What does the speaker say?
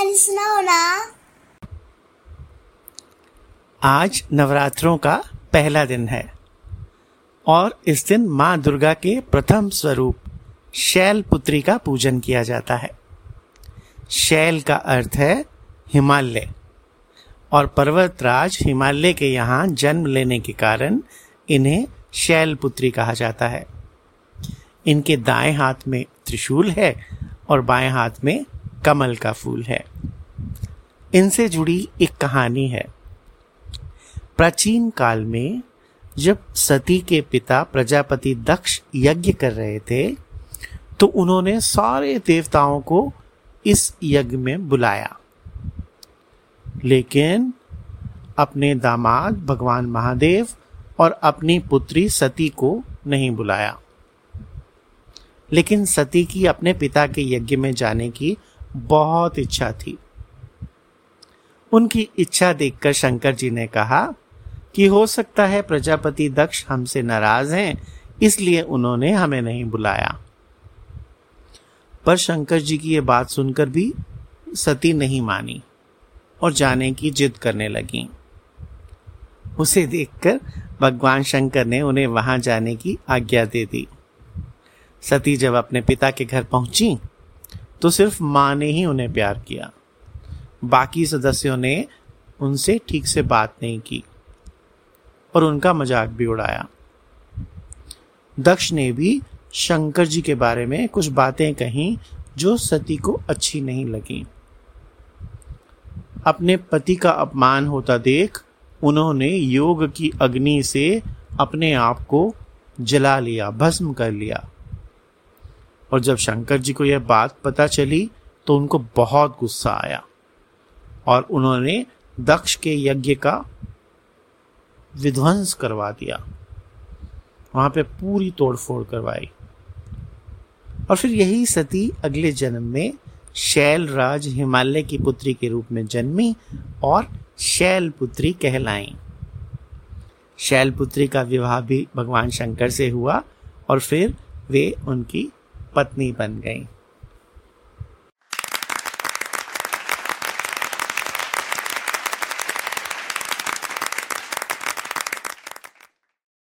सुनाओ ना। आज नवरात्रों का पहला दिन है और इस दिन माँ दुर्गा के प्रथम स्वरूप शैल पुत्री का पूजन किया जाता है। शैल का अर्थ है हिमालय और पर्वतराज हिमालय के यहाँ जन्म लेने के कारण इन्हें शैल पुत्री कहा जाता है। इनके दाएँ हाथ में त्रिशूल है और बाएँ हाथ में कमल का फूल है। इनसे जुड़ी एक कहानी है। प्राचीन काल में जब सती के पिता प्रजापति दक्ष यज्ञ कर रहे थे तो उन्होंने सारे देवताओं को इस यज्ञ में बुलाया। लेकिन अपने दामाद, भगवान महादेव और अपनी पुत्री सती को नहीं बुलाया। लेकिन सती की अपने पिता के यज्ञ में जाने की बहुत इच्छा थी। उनकी इच्छा देखकर शंकर जी ने कहा कि हो सकता है प्रजापति दक्ष हमसे नाराज़ हैं, इसलिए उन्होंने हमें नहीं बुलाया। पर शंकर जी की यह बात सुनकर भी सती नहीं मानी और जाने की जिद करने लगी। उसे देखकर भगवान शंकर ने उन्हें वहाँ जाने की आज्ञा दे दी। सती जब अपने पिता के घर पहुँची तो सिर्फ़ माँ ने ही उन्हें प्यार किया। बाकी सदस्यों ने उनसे ठीक से बात नहीं की और उनका मज़ाक भी उड़ाया। दक्ष ने भी शंकर जी के बारे में कुछ बातें कही जो सती को अच्छी नहीं लगी। अपने पति का अपमान होता देख उन्होंने योग की अग्नि से अपने आप को जला लिया, भस्म कर लिया। और जब शंकर जी को यह बात पता चली तो उनको बहुत गुस्सा आया। और उन्होंने दक्ष के यज्ञ का विध्वंस करवा दिया। वहाँ पे पूरी तोड़फोड़ करवाई। और फिर यही सती अगले जन्म में शैल राज हिमालय की पुत्री के रूप में जन्मी और शैल पुत्री कहलाई। शैल पुत्री का विवाह भी भगवान शंकर से हुआ और फिर वे उनकी पत्नी बन गई।